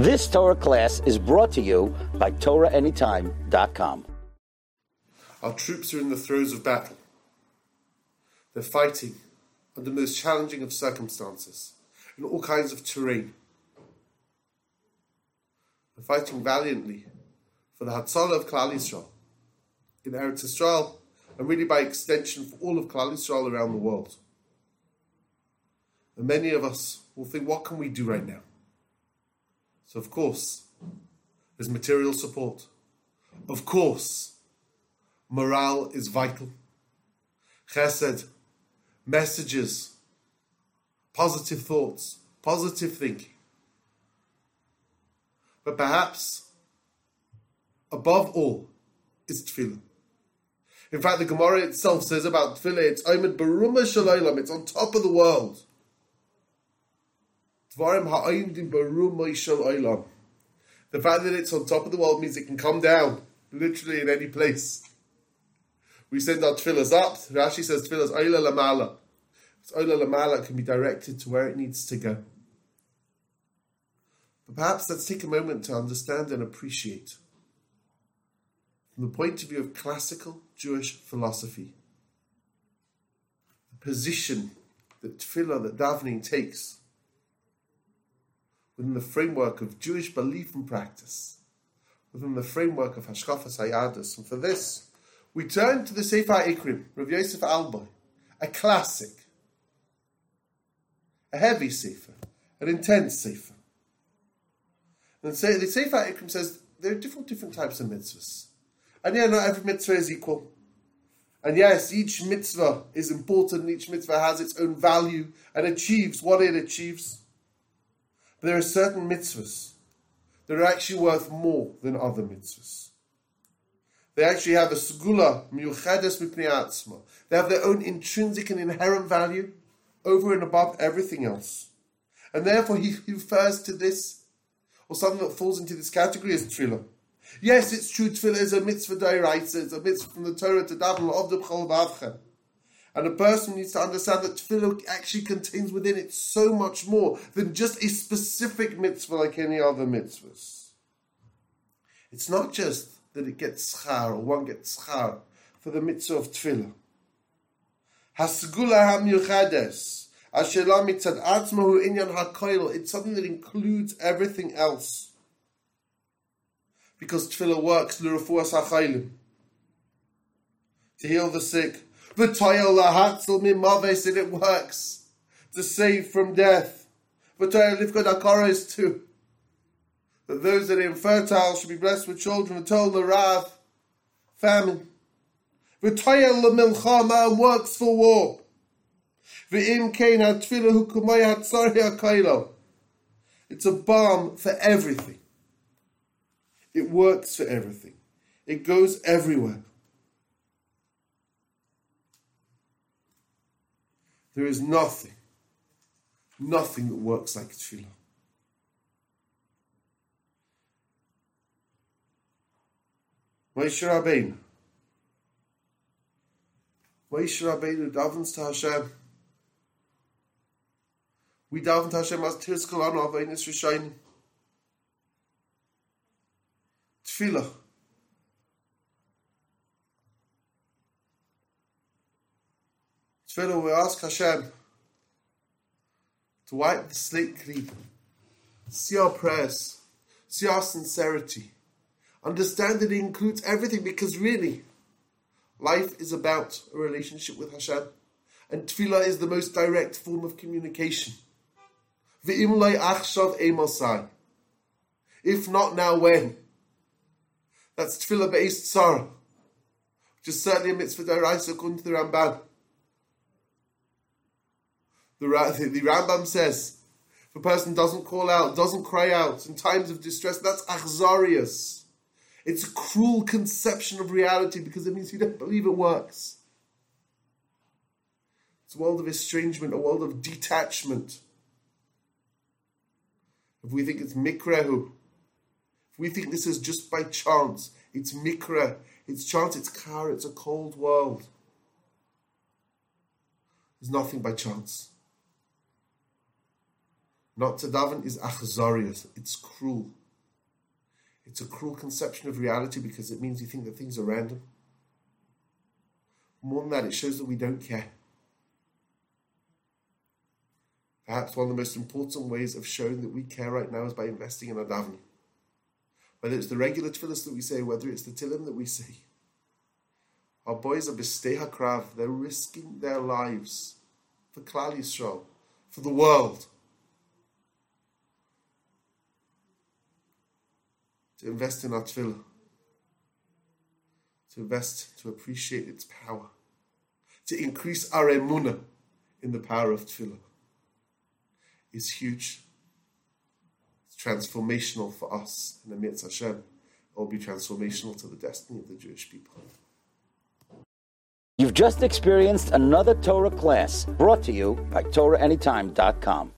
This Torah class is brought to you by TorahAnytime.com. Our troops are in the throes of battle. They're fighting under the most challenging of circumstances, in all kinds of terrain. They're fighting valiantly for the Hatzalah of Klal Yisrael in Eretz Yisrael, and really by extension for all of Klal Yisrael around the world. And many of us will think, what can we do right now? So, of course, there's material support. Of course, morale is vital. Chesed, messages, positive thoughts, positive thinking. But perhaps, above all, is tefillah. In fact, the Gemara itself says about tefillah, it's Omed B'rumo Shel Olam, it's on top of the world. The fact that it's on top of the world means it can come down, literally in any place. We send our tefillahs up. Rashi says tefillahs oila lamala. It's oila lamala can be directed to where it needs to go. But perhaps let's take a moment to understand and appreciate, from the point of view of classical Jewish philosophy, the position that tefillah, that davening takes within the framework of Jewish belief and practice, within the framework of Hashkafas Hayadis. And for this, we turn to the Sefer Ikrim, Rav Yosef Alboy, a classic, a heavy Sefer, an intense Sefer. And so the Sefer Ikrim says there are different different types of mitzvahs. And yeah, not every mitzvah is equal. And yes, each mitzvah is important, each mitzvah has its own value and achieves what it achieves. But there are certain mitzvahs that are actually worth more than other mitzvahs. They actually have a segula miyuchades mipnei They have their own intrinsic and inherent value over and above everything else. And therefore he refers to this, or something that falls into this category as tefillah. Yes, it's true, tefillah is a mitzvah da'iraisa, it's a mitzvah from the Torah to daven of the b'chol and a person needs to understand that tefillah actually contains within it so much more than just a specific mitzvah like any other mitzvahs. It's not just that it gets schar or one gets schar for the mitzvah of tefillah. Hasgula hamyuchades. Ashela mitzad atzmahu inyan hakoil. It's something that includes everything else. Because tefillah works hachaylim. To heal the sick, and it works to save from death. Too. That those that are infertile should be blessed with children. V'toyel larav, famine. V'toyel lemilchama, works for war. It's a balm for everything. It works for everything. It goes everywhere. There is nothing, nothing that works like tefillah. Moshe Rabbeinu. Moshe Rabbeinu davens to Hashem. We daven to Hashem as Tirs Kolano Aveinis Rishayim. Tefillah. Tefillah, we ask Hashem to wipe the slate clean, see our prayers, see our sincerity, understand that it includes everything because really, life is about a relationship with Hashem, and Tefillah is the most direct form of communication. If not now, when? That's Tefillah b'eis tzarah, which is certainly a mitzvah deraisa according to the Ramban. The, the Rambam says, if a person doesn't call out, doesn't cry out in times of distress, that's achzarius. It's a cruel conception of reality because it means you don't believe it works. It's a world of estrangement, a world of detachment. If we think it's mikrehu, if we think this is just by chance, it's mikra, it's chance, it's kar, it's a cold world. There's nothing by chance. Not to daven is achzorius. It's cruel. It's a cruel conception of reality because it means you think that things are random. More than that, it shows that we don't care. Perhaps one of the most important ways of showing that we care right now is by investing in our davening. Whether it's the regular tefillahs that we say, whether it's the tilim that we say. Our boys are bistei hakrav. They're risking their lives for Klal Yisrael, for the world. To invest in our tefillah. To invest, to appreciate its power. To increase our emunah in the power of tefillah is huge. It's transformational for us in the Mitzvah Hashem. It will be transformational to the destiny of the Jewish people. You've just experienced another Torah class brought to you by TorahAnytime.com.